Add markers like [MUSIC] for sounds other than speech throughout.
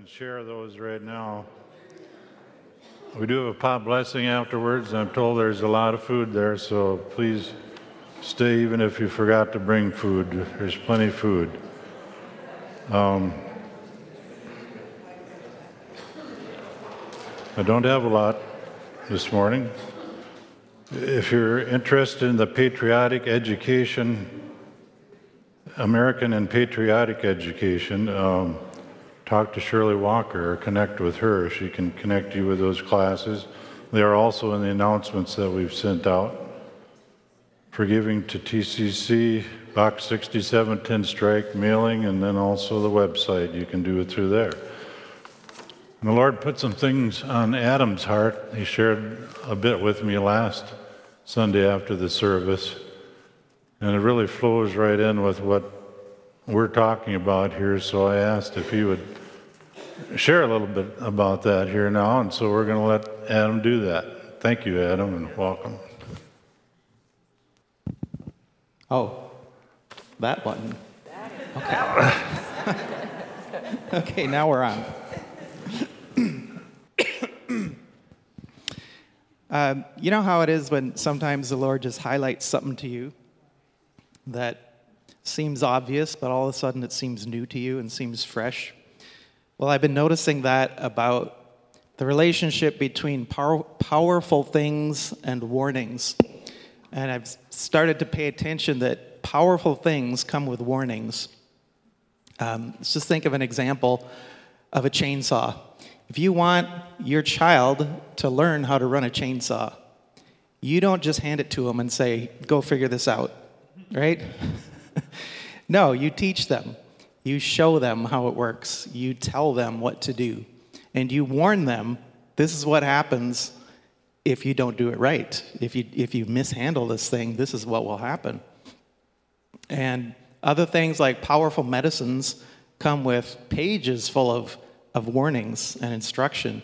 and share those right now. We do have a pot blessing afterwards, I'm told there's a lot of food there, so please stay even if you forgot to bring food. There's plenty of food. Um, I don't have a lot this morning. If you're interested in the patriotic education, American and patriotic education, um, talk to Shirley Walker or connect with her. She can connect you with those classes. They are also in the announcements that we've sent out. For giving to TCC, Box 6710 Strike mailing, and then also the website. You can do it through there. And the Lord put some things on Adam's heart. He shared a bit with me last Sunday after the service. And it really flows right in with what we're talking about here. So I asked if he would share a little bit about that here now, and so we're going to let Adam do that. Thank you, Adam, and welcome. Oh, that button. Okay. [LAUGHS] okay, now we're on. [COUGHS] um, you know how it is when sometimes the Lord just highlights something to you that seems obvious, but all of a sudden it seems new to you and seems fresh? Well, I've been noticing that about the relationship between power, powerful things and warnings. And I've started to pay attention that powerful things come with warnings. Um, let's just think of an example of a chainsaw. If you want your child to learn how to run a chainsaw, you don't just hand it to them and say, go figure this out, right? [LAUGHS] no, you teach them. You show them how it works. You tell them what to do. And you warn them this is what happens if you don't do it right. If you, if you mishandle this thing, this is what will happen. And other things like powerful medicines come with pages full of, of warnings and instruction.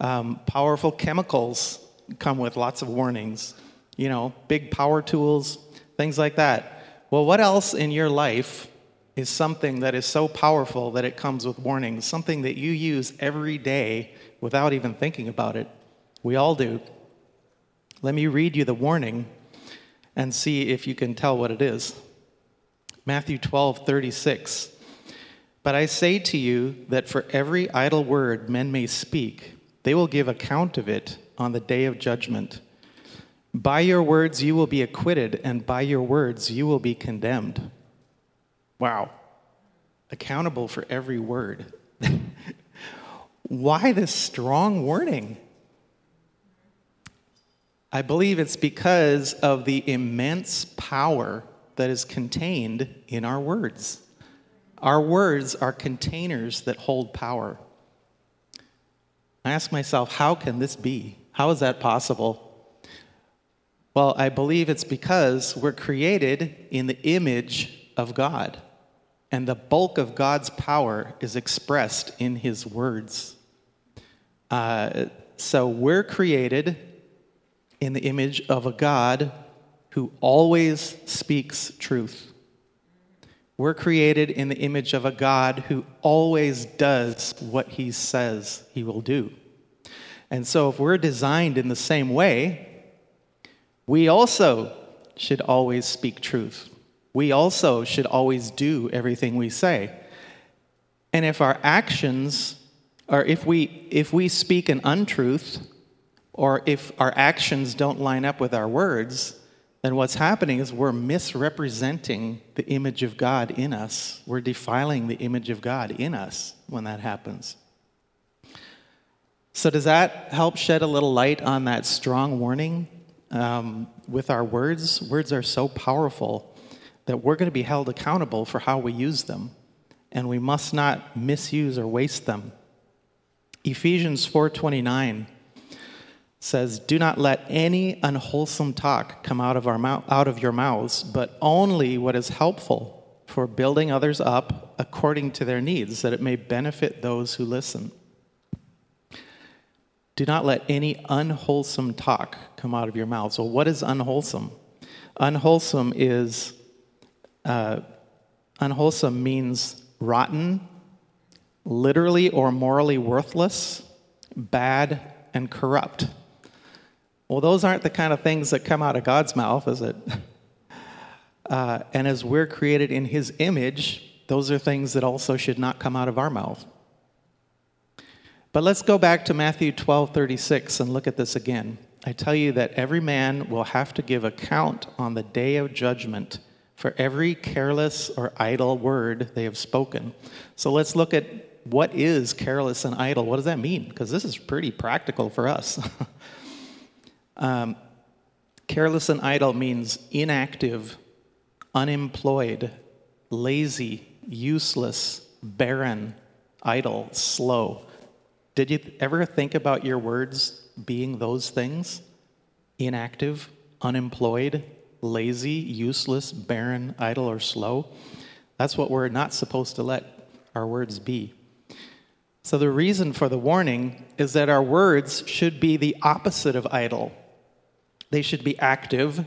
Um, powerful chemicals come with lots of warnings. You know, big power tools, things like that. Well, what else in your life is something that is so powerful that it comes with warnings, something that you use every day without even thinking about it. We all do. Let me read you the warning and see if you can tell what it is. Matthew 12, 36. But I say to you that for every idle word men may speak, they will give account of it on the day of judgment. By your words you will be acquitted, and by your words you will be condemned. Wow. Accountable for every word. [LAUGHS] Why this strong warning? I believe it's because of the immense power that is contained in our words. Our words are containers that hold power. I ask myself, how can this be? How is that possible? Well, I believe it's because we're created in the image of God. And the bulk of God's power is expressed in his words. Uh, so we're created in the image of a God who always speaks truth. We're created in the image of a God who always does what he says he will do. And so, if we're designed in the same way, we also should always speak truth we also should always do everything we say. And if our actions, or if we, if we speak an untruth, or if our actions don't line up with our words, then what's happening is we're misrepresenting the image of God in us. We're defiling the image of God in us when that happens. So, does that help shed a little light on that strong warning um, with our words? Words are so powerful that we're going to be held accountable for how we use them, and we must not misuse or waste them. Ephesians 4:29 says, "Do not let any unwholesome talk come out of our mouth, out of your mouths, but only what is helpful for building others up according to their needs, that it may benefit those who listen." Do not let any unwholesome talk come out of your mouth. So, what is unwholesome? Unwholesome is uh, unwholesome means rotten, literally or morally worthless, bad, and corrupt. Well, those aren't the kind of things that come out of God's mouth, is it? [LAUGHS] Uh, and as we're created in His image, those are things that also should not come out of our mouth. But let's go back to Matthew 12 36 and look at this again. I tell you that every man will have to give account on the day of judgment for every careless or idle word they have spoken. So let's look at what is careless and idle. What does that mean? Because this is pretty practical for us. [LAUGHS] um, careless and idle means inactive, unemployed, lazy, useless, barren, idle, slow. Did you ever think about your words being those things? Inactive, unemployed, lazy, useless, barren, idle, or slow? That's what we're not supposed to let our words be. So, the reason for the warning is that our words should be the opposite of idle. They should be active,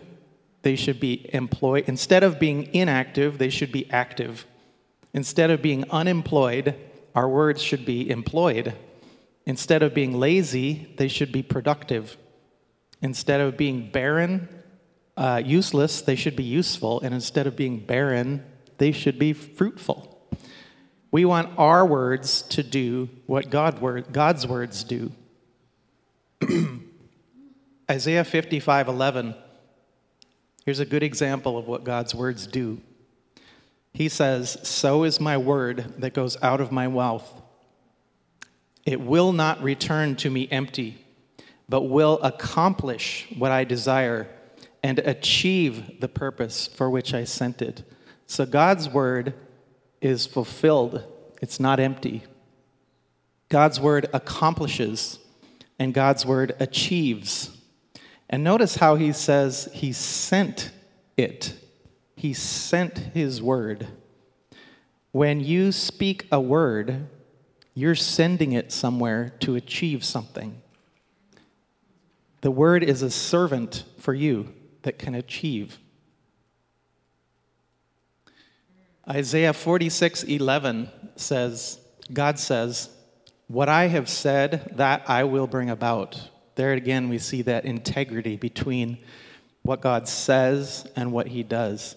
they should be employed. Instead of being inactive, they should be active. Instead of being unemployed, our words should be employed. Instead of being lazy, they should be productive. Instead of being barren, uh, useless, they should be useful. And instead of being barren, they should be fruitful. We want our words to do what God word, God's words do. [CLEARS THROAT] Isaiah 55 11 Here's a good example of what God's words do. He says, So is my word that goes out of my mouth. It will not return to me empty, but will accomplish what I desire and achieve the purpose for which I sent it. So God's word is fulfilled, it's not empty. God's word accomplishes, and God's word achieves. And notice how he says he sent it. He sent his word. When you speak a word, you're sending it somewhere to achieve something. The word is a servant for you that can achieve. Isaiah 46 11 says, God says, What I have said, that I will bring about. There again, we see that integrity between what God says and what he does.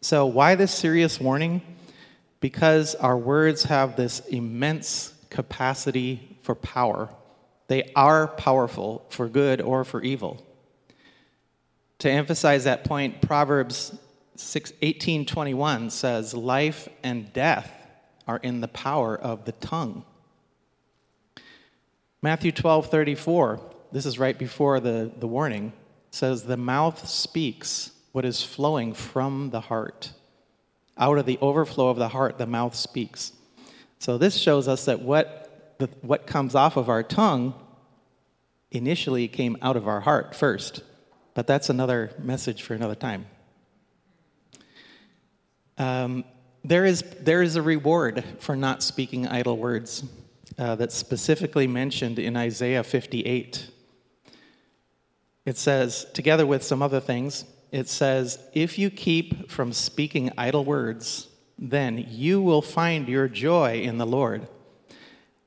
So, why this serious warning? Because our words have this immense capacity for power. They are powerful for good or for evil. To emphasize that point, Proverbs 18:21 says, "Life and death are in the power of the tongue." Matthew 12, 34, this is right before the, the warning, says, The mouth speaks what is flowing from the heart. Out of the overflow of the heart, the mouth speaks. So this shows us that what, the, what comes off of our tongue initially came out of our heart first. But that's another message for another time. Um, there, is, there is a reward for not speaking idle words uh, that's specifically mentioned in Isaiah 58. It says, together with some other things, it says, If you keep from speaking idle words, then you will find your joy in the Lord,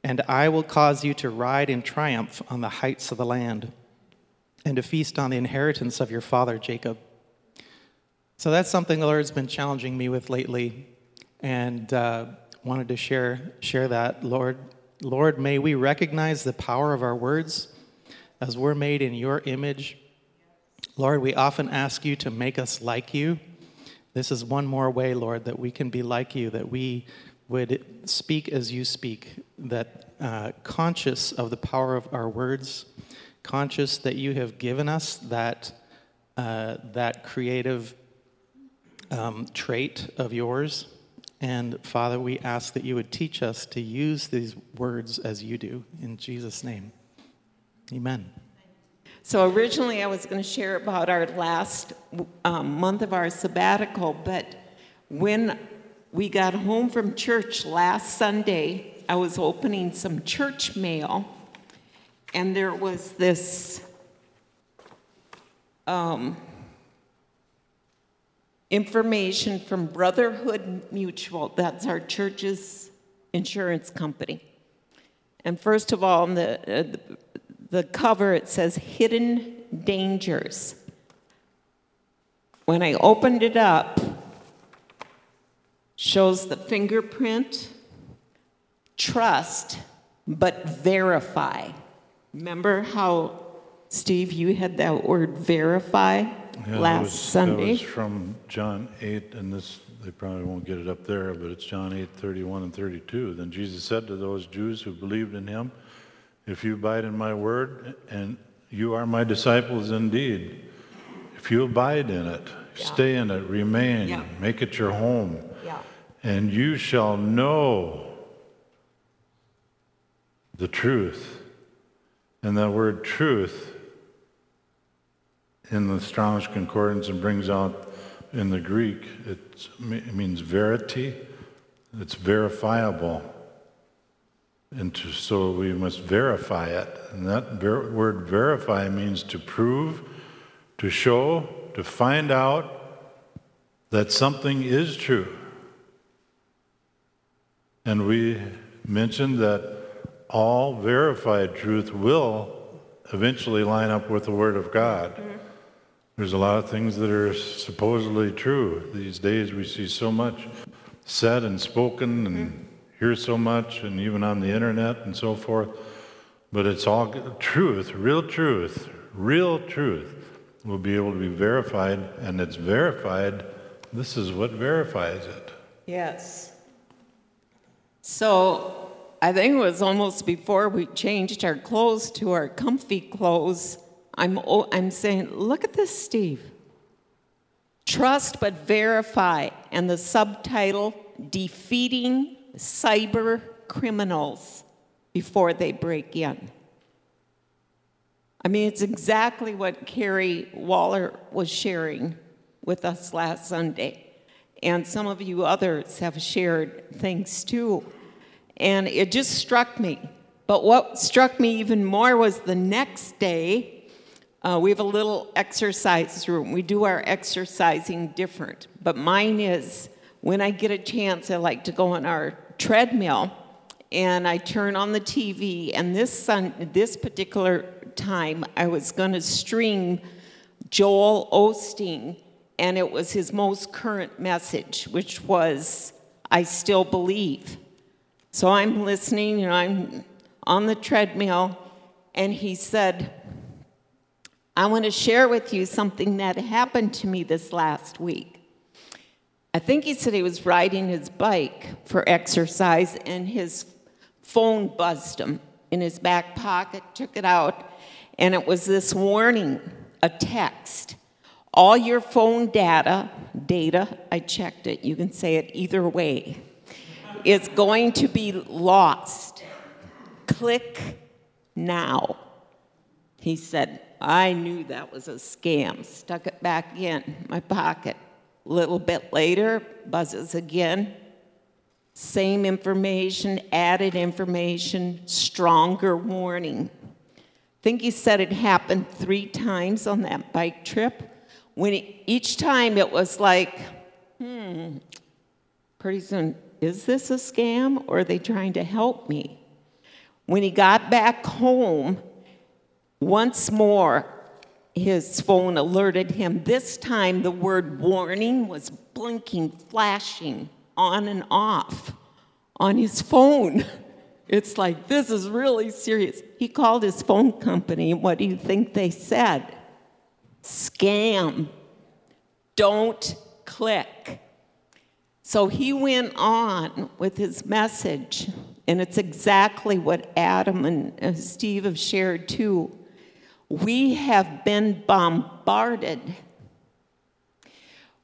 and I will cause you to ride in triumph on the heights of the land, and to feast on the inheritance of your father Jacob. So that's something the Lord's been challenging me with lately, and uh, wanted to share share that. Lord, Lord, may we recognize the power of our words as we're made in your image. Lord, we often ask you to make us like you. This is one more way, Lord, that we can be like you, that we would speak as you speak, that uh, conscious of the power of our words, conscious that you have given us that, uh, that creative um, trait of yours and Father, we ask that you would teach us to use these words as you do. In Jesus' name, amen. So, originally, I was going to share about our last um, month of our sabbatical, but when we got home from church last Sunday, I was opening some church mail, and there was this um, information from Brotherhood Mutual. That's our church's insurance company. And first of all, on the, uh, the, the cover, it says Hidden Dangers. When I opened it up, shows the fingerprint, trust, but verify. Remember how, Steve, you had that word verify Yeah, that last was- That Sunday? was from John 8, and this, they probably won't get it up there, but it's John 8, 31 and 32. Then Jesus said to those Jews who believed in him, If you abide in my word, and you are my disciples indeed. If you abide in it, stay in it, remain, Yeah. make it your home, Yeah. and you shall know the truth. And that word truth in the Strong's Concordance and brings out in the Greek, it means verity, it's verifiable. And to, so we must verify it. And that ver- word verify means to prove, to show, to find out that something is true. And we mentioned that all verified truth will eventually line up with the Word of God. Mm-hmm. There's a lot of things that are supposedly true. These days we see so much said and spoken and mm-hmm. hear so much, and even on the internet and so forth. But it's all truth, real truth, real truth will be able to be verified, and it's verified. This is what verifies it. Yes. So I think it was almost before we changed our clothes to our comfy clothes. I'm, I'm saying, look at this, Steve. Trust but verify. And the subtitle Defeating Cyber Criminals Before They Break In. I mean, it's exactly what Carrie Waller was sharing with us last Sunday. And some of you others have shared things too. And it just struck me. But what struck me even more was the next day, uh, we have a little exercise room. We do our exercising different. But mine is when I get a chance, I like to go on our treadmill and I turn on the TV. And this sun, this particular time, I was going to stream Joel Osteen, and it was his most current message, which was, "I still believe." So I'm listening, and I'm on the treadmill, and he said, "I want to share with you something that happened to me this last week." I think he said he was riding his bike for exercise and his phone buzzed him in his back pocket, took it out, and it was this warning, a text. All your phone data, data, I checked it, you can say it either way, is going to be lost. Click now. He said, I knew that was a scam. Stuck it back in my pocket. A little bit later, buzzes again. Same information, added information, stronger warning. Think he said it happened three times on that bike trip. When he, each time it was like, hmm, pretty soon, is this a scam or are they trying to help me? When he got back home, once more, his phone alerted him. This time, the word warning was blinking, flashing on and off on his phone. [LAUGHS] It's like, this is really serious. He called his phone company. What do you think they said? Scam. Don't click. So he went on with his message, and it's exactly what Adam and Steve have shared too. We have been bombarded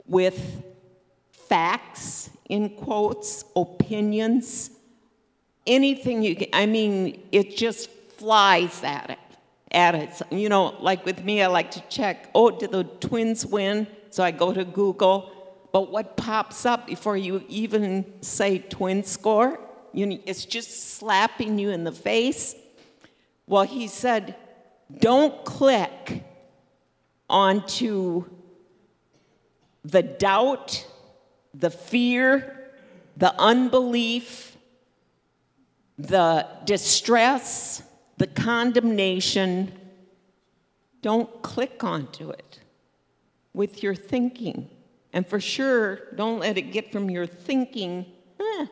with facts, in quotes, opinions, anything you can. I mean, it just flies at it. At it. You know, like with me, I like to check, oh, did the twins win? So I go to Google. But what pops up before you even say twin score? you, it's just slapping you in the face. Well, he said, don't click onto the doubt, the fear, the unbelief, the distress, the condemnation, don't click onto it with your thinking. And for sure, don't let it get from your thinking eh,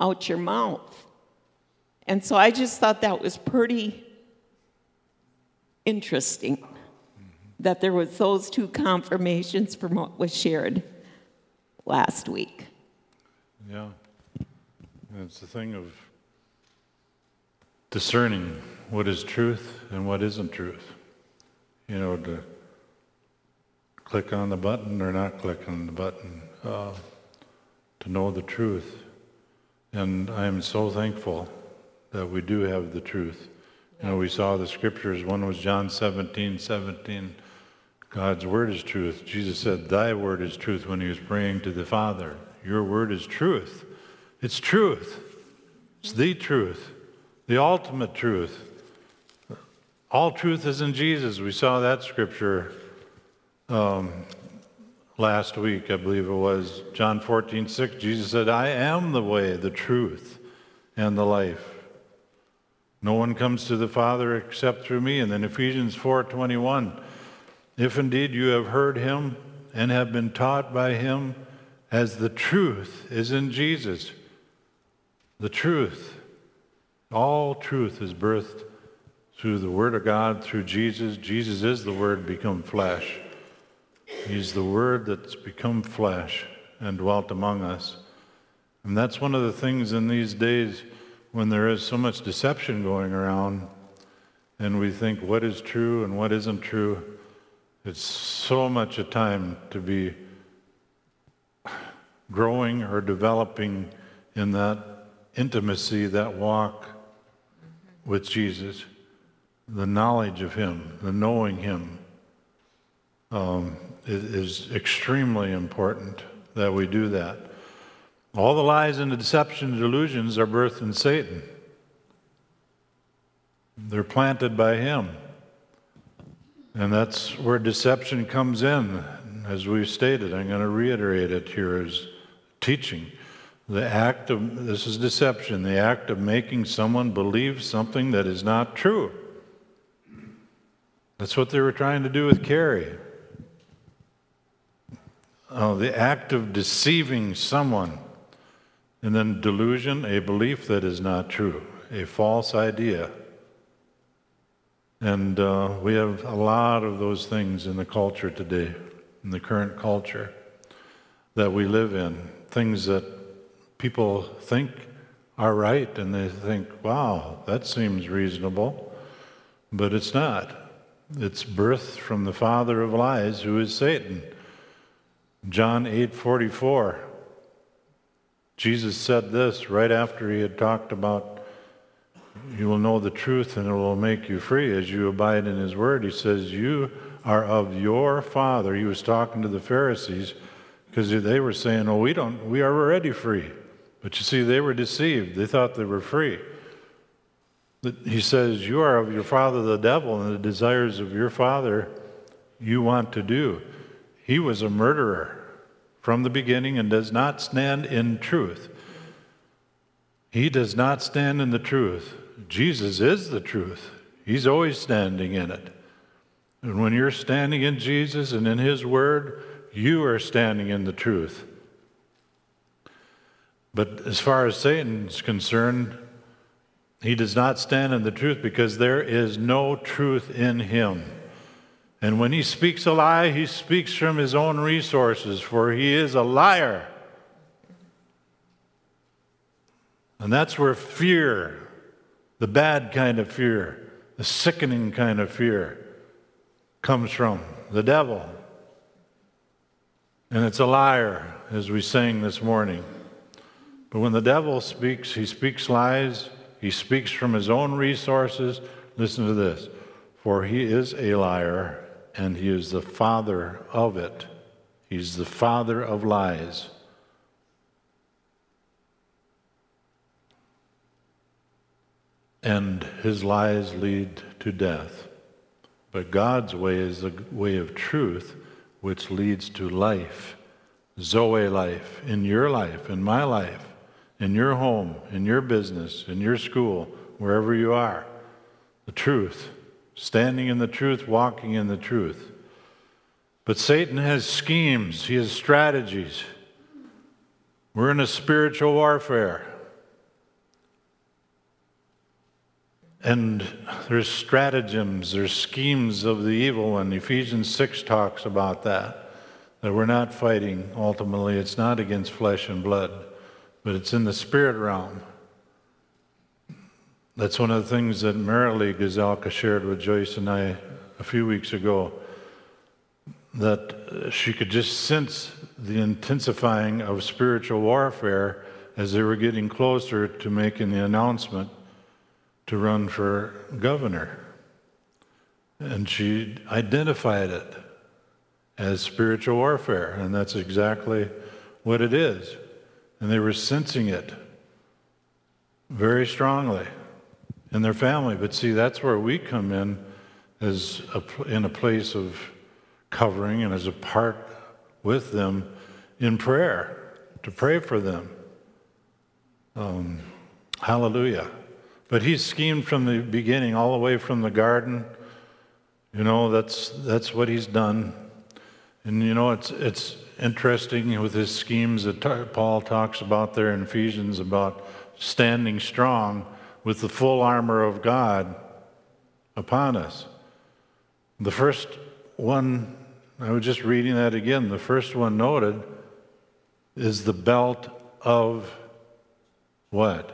out your mouth. And so I just thought that was pretty interesting that there was those two confirmations from what was shared last week. Yeah. It's the thing of discerning what is truth and what isn't truth. You know, to click on the button or not click on the button, uh, to know the truth. And I am so thankful that we do have the truth. You know, we saw the scriptures. One was John 17, 17. God's word is truth. Jesus said, Thy word is truth when he was praying to the Father. Your word is truth. It's truth. It's the truth, the ultimate truth. All truth is in Jesus. We saw that scripture um, last week, I believe it was. John 14, 6. Jesus said, I am the way, the truth, and the life. No one comes to the Father except through me. And then Ephesians 4, 21. If indeed you have heard him and have been taught by him, as the truth is in Jesus, the truth, all truth is birthed through the Word of God, through Jesus. Jesus is the Word become flesh. He's the Word that's become flesh and dwelt among us. And that's one of the things in these days when there is so much deception going around and we think what is true and what isn't true. It's so much a time to be growing or developing in that intimacy, that walk with Jesus, the knowledge of Him, the knowing Him, um, is, is extremely important that we do that. All the lies and the deception and delusions are birthed in Satan. They're planted by him. And that's where deception comes in. As we've stated, I'm going to reiterate it here as teaching. The act of, this is deception, the act of making someone believe something that is not true. That's what they were trying to do with Carrie. Oh, the act of deceiving someone. And then delusion, a belief that is not true, a false idea. And uh, we have a lot of those things in the culture today, in the current culture that we live in. Things that people think are right, and they think, wow, that seems reasonable. But it's not. It's birthed from the father of lies, who is Satan. John 8:44. Jesus said this right after he had talked about you will know the truth and it will make you free as you abide in his word. He says, You are of your father. He was talking to the Pharisees because they were saying, Oh, we don't, we are already free. But you see, they were deceived. They thought they were free. He says, You are of your father the devil, and the desires of your father you want to do. He was a murderer from the beginning and does not stand in truth. He does not stand in the truth. Jesus is the truth. He's always standing in it. And when you're standing in Jesus and in His Word, you are standing in the truth. But as far as Satan's concerned, he does not stand in the truth because there is no truth in him. And when he speaks a lie, he speaks from his own resources, for he is a liar. And that's where fear the bad kind of fear, the sickening kind of fear, comes from the devil. And it's a liar, as we sang this morning. But when the devil speaks, he speaks lies, he speaks from his own resources. Listen to this for he is a liar, and he is the father of it. He's the father of lies. and his lies lead to death. But God's way is the way of truth, which leads to life, Zoe life, in your life, in my life, in your home, in your business, in your school, wherever you are. The truth. Standing in the truth, walking in the truth. But Satan has schemes, he has strategies. We're in a spiritual warfare. And there's stratagems, there's schemes of the evil one. Ephesians 6 talks about that. That we're not fighting ultimately, it's not against flesh and blood, but it's in the spirit realm. That's one of the things that Maralee Gazelka shared with Joyce and I a few weeks ago. That she could just sense the intensifying of spiritual warfare as they were getting closer to making the announcement to run for governor. And she identified it as spiritual warfare, and that's exactly what it is. And they were sensing it very strongly in their family. But see, that's where we come in as a, in a place of covering and as a part with them in prayer, to pray for them. Um, hallelujah. But he's schemed from the beginning, all the way from the garden. You know, that's, that's what he's done. And you know, it's, it's interesting with his schemes that Paul talks about there in Ephesians about standing strong with the full armor of God upon us. The first one, I was just reading that again, the first one noted is the belt of what?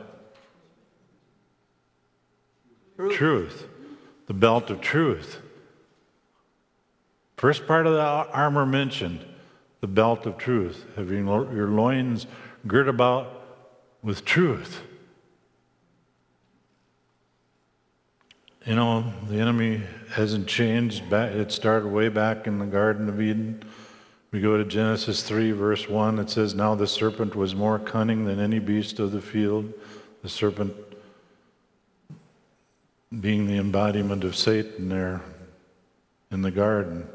Truth. truth. The belt of truth. First part of the armor mentioned, the belt of truth, having your loins girt about with truth. You know, the enemy hasn't changed. It started way back in the Garden of Eden. We go to Genesis 3, verse 1. It says, Now the serpent was more cunning than any beast of the field. The serpent being the embodiment of Satan there in the garden,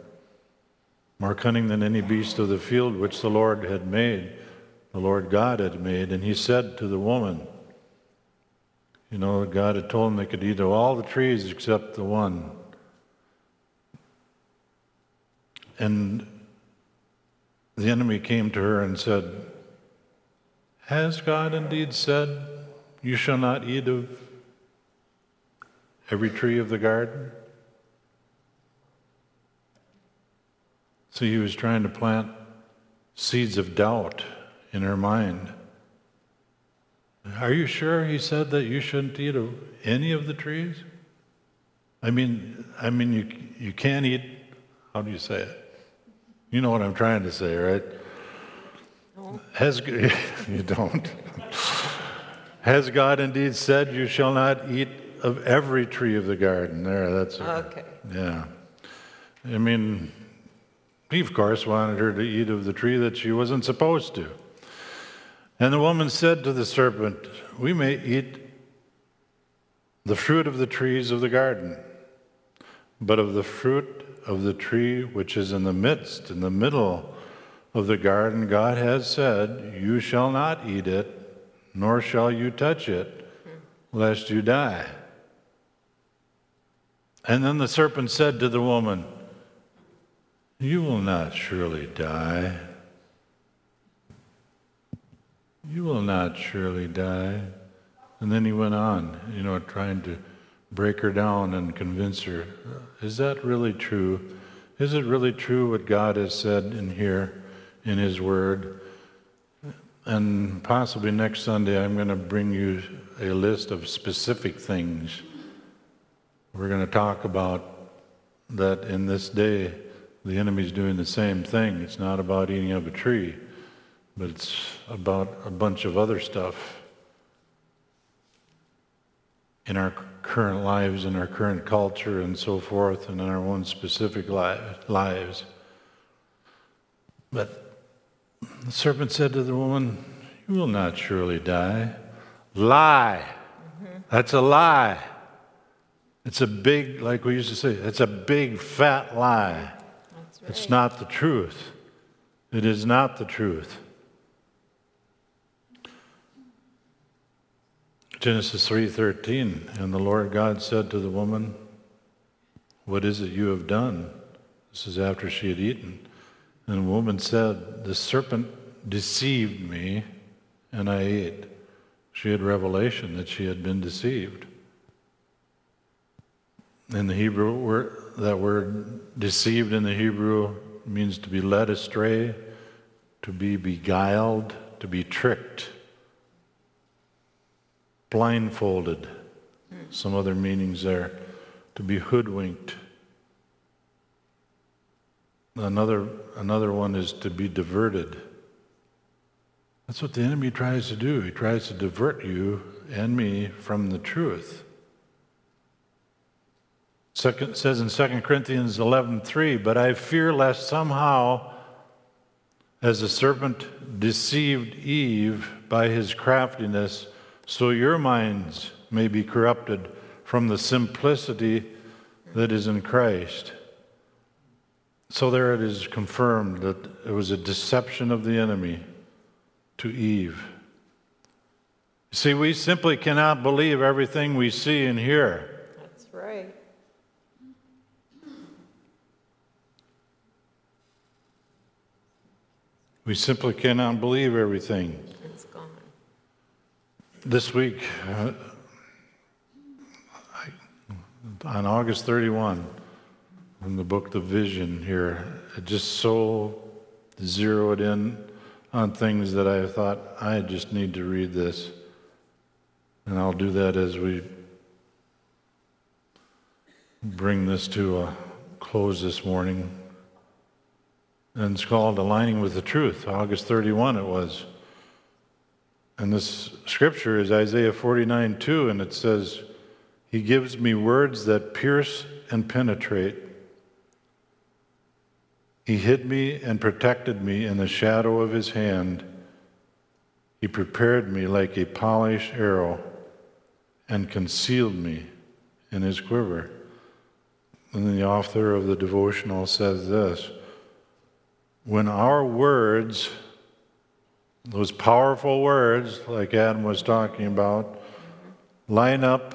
more cunning than any beast of the field which the Lord had made, the Lord God had made. And he said to the woman, You know, God had told them they could eat of all the trees except the one. And the enemy came to her and said, Has God indeed said, You shall not eat of every tree of the garden? So he was trying to plant seeds of doubt in her mind. Are you sure he said that you shouldn't eat of any of the trees? I mean, I mean, you, you can't eat, how do you say it? You know what I'm trying to say, right? No. Has, [LAUGHS] you don't. Has God indeed said, You shall not eat of every tree of the garden. There, that's okay. Yeah, I mean, he of course wanted her to eat of the tree that she wasn't supposed to. And the woman said to the serpent, "We may eat the fruit of the trees of the garden, but of the fruit of the tree which is in the midst, in the middle of the garden, God has said, You shall not eat it, nor shall you touch it, lest you die. And then the serpent said to the woman, You will not surely die. You will not surely die. And then he went on, you know, trying to break her down and convince her Is that really true? Is it really true what God has said in here in His Word? And possibly next Sunday, I'm going to bring you a list of specific things we're going to talk about that in this day, the enemy's doing the same thing. It's not about eating of a tree, but it's about a bunch of other stuff in our current lives, in our current culture, and so forth, and in our own specific lives. But the serpent said to the woman, You will not surely die. Lie. Mm-hmm. That's a lie. It's a big, like we used to say, it's a big fat lie. Right. It's not the truth. It is not the truth. Genesis 3:13 and the Lord God said to the woman what is it you have done this is after she had eaten. And the woman said the serpent deceived me and I ate she had revelation that she had been deceived. In the Hebrew word that word deceived in the Hebrew means to be led astray to be beguiled to be tricked blindfolded. Some other meanings there. To be hoodwinked. Another, another one is to be diverted. That's what the enemy tries to do. He tries to divert you and me from the truth. Second, says in 2 Corinthians 11:3, "But I fear lest somehow as the serpent deceived Eve by his craftiness, so your minds may be corrupted from the simplicity that is in Christ. So there it is confirmed that it was a deception of the enemy to Eve. See, we simply cannot believe everything we see and hear. That's right. We simply cannot believe everything. This week, uh, on August 31, in the book The Vision here, it just so zeroed in on things that I thought I just need to read this. And I'll do that as we bring this to a close this morning. And it's called Aligning with the Truth. August 31 it was. And this scripture is Isaiah 49 2, and it says, He gives me words that pierce and penetrate. He hid me and protected me in the shadow of his hand. He prepared me like a polished arrow and concealed me in his quiver. And the author of the devotional says this when our words, those powerful words, like Adam was talking about, line up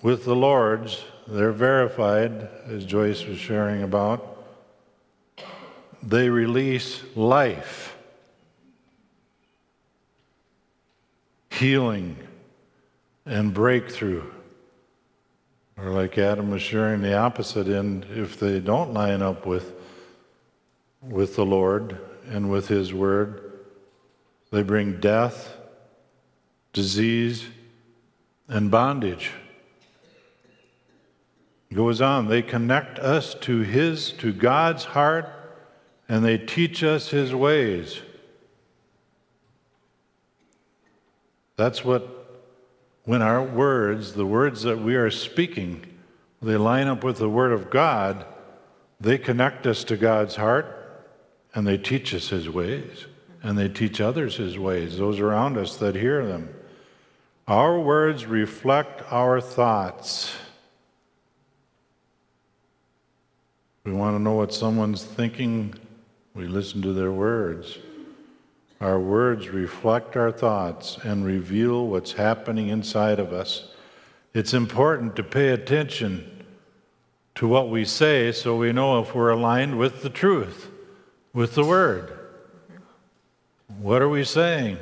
with the Lord's, they're verified, as Joyce was sharing about. They release life, healing, and breakthrough. Or, like Adam was sharing, the opposite end, if they don't line up with with the Lord and with His Word. They bring death, disease, and bondage. It goes on, they connect us to His, to God's heart, and they teach us His ways. That's what, when our words, the words that we are speaking, they line up with the Word of God, they connect us to God's heart and they teach us his ways, and they teach others his ways, those around us that hear them. Our words reflect our thoughts. We want to know what someone's thinking, we listen to their words. Our words reflect our thoughts and reveal what's happening inside of us. It's important to pay attention to what we say so we know if we're aligned with the truth with the Word. What are we saying?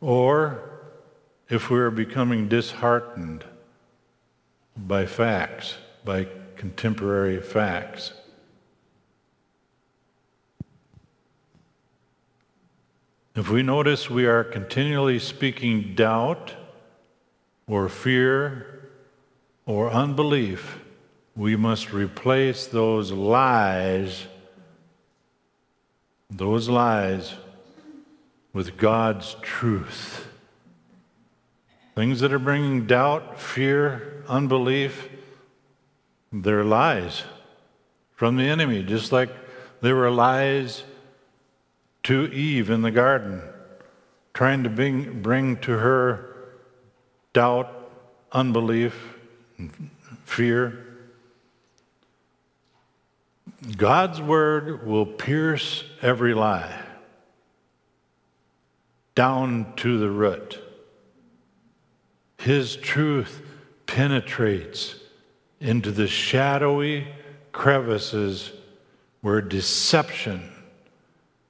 Or if we are becoming disheartened by facts, by contemporary facts. If we notice we are continually speaking doubt or fear or unbelief, we must replace those lies, those lies, with God's truth. Things that are bringing doubt, fear, unbelief, they're lies from the enemy, just like they were lies to Eve in the garden, trying to bring, bring to her doubt, unbelief, fear. God's word will pierce every lie, down to the root. His truth penetrates into the shadowy crevices where deception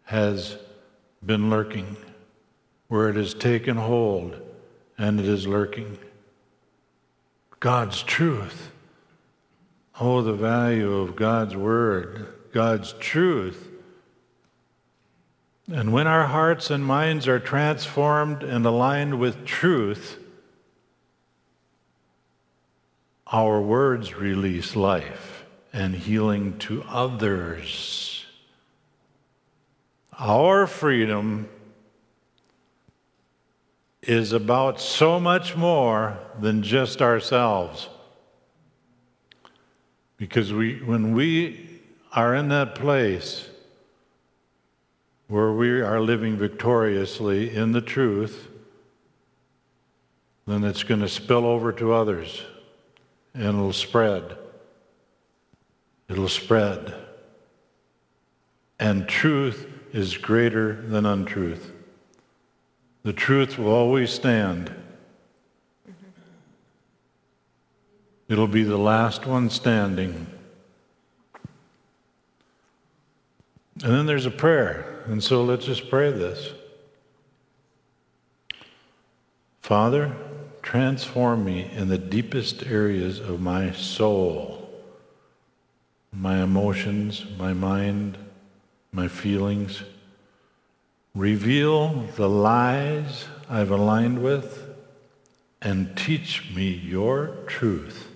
has been lurking, where it has taken hold and it is lurking. God's truth. Oh, the value of God's word, God's truth. And when our hearts and minds are transformed and aligned with truth, our words release life and healing to others. Our freedom is about so much more than just ourselves. Because we, when we are in that place where we are living victoriously in the truth, then it's going to spill over to others and it'll spread. It'll spread. And truth is greater than untruth. The truth will always stand. It'll be the last one standing. And then there's a prayer. And so let's just pray this. Father, transform me in the deepest areas of my soul, my emotions, my mind, my feelings. Reveal the lies I've aligned with and teach me your truth.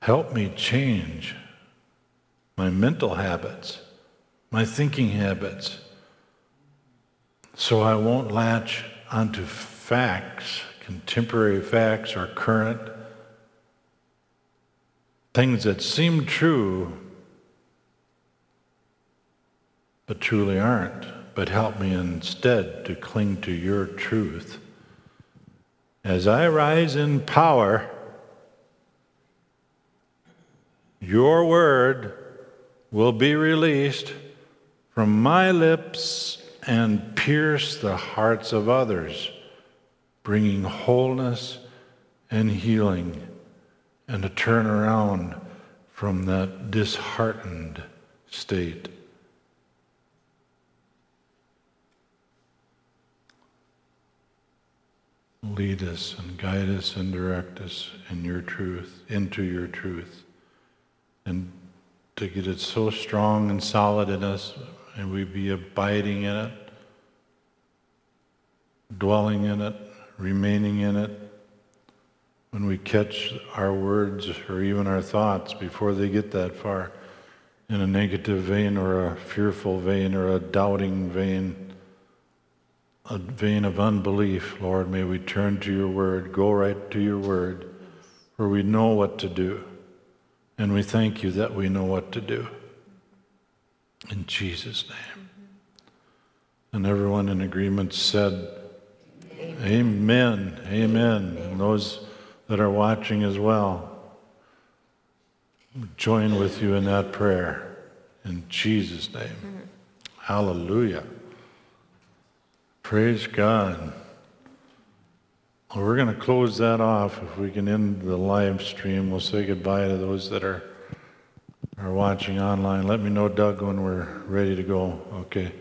Help me change my mental habits, my thinking habits, so I won't latch onto facts, contemporary facts or current things that seem true but truly aren't. But help me instead to cling to your truth. As I rise in power, your word will be released from my lips and pierce the hearts of others, bringing wholeness and healing and a turnaround from that disheartened state. Lead us and guide us and direct us in your truth, into your truth. And to get it so strong and solid in us, and we be abiding in it, dwelling in it, remaining in it. When we catch our words or even our thoughts before they get that far in a negative vein or a fearful vein or a doubting vein a vein of unbelief, Lord, may we turn to your word, go right to your word, for we know what to do. And we thank you that we know what to do. In Jesus' name. And everyone in agreement said, Amen. Amen. Amen. And those that are watching as well, join with you in that prayer. In Jesus' name. Hallelujah. Praise God. Well, we're going to close that off. If we can end the live stream, we'll say goodbye to those that are, are watching online. Let me know, Doug, when we're ready to go. Okay.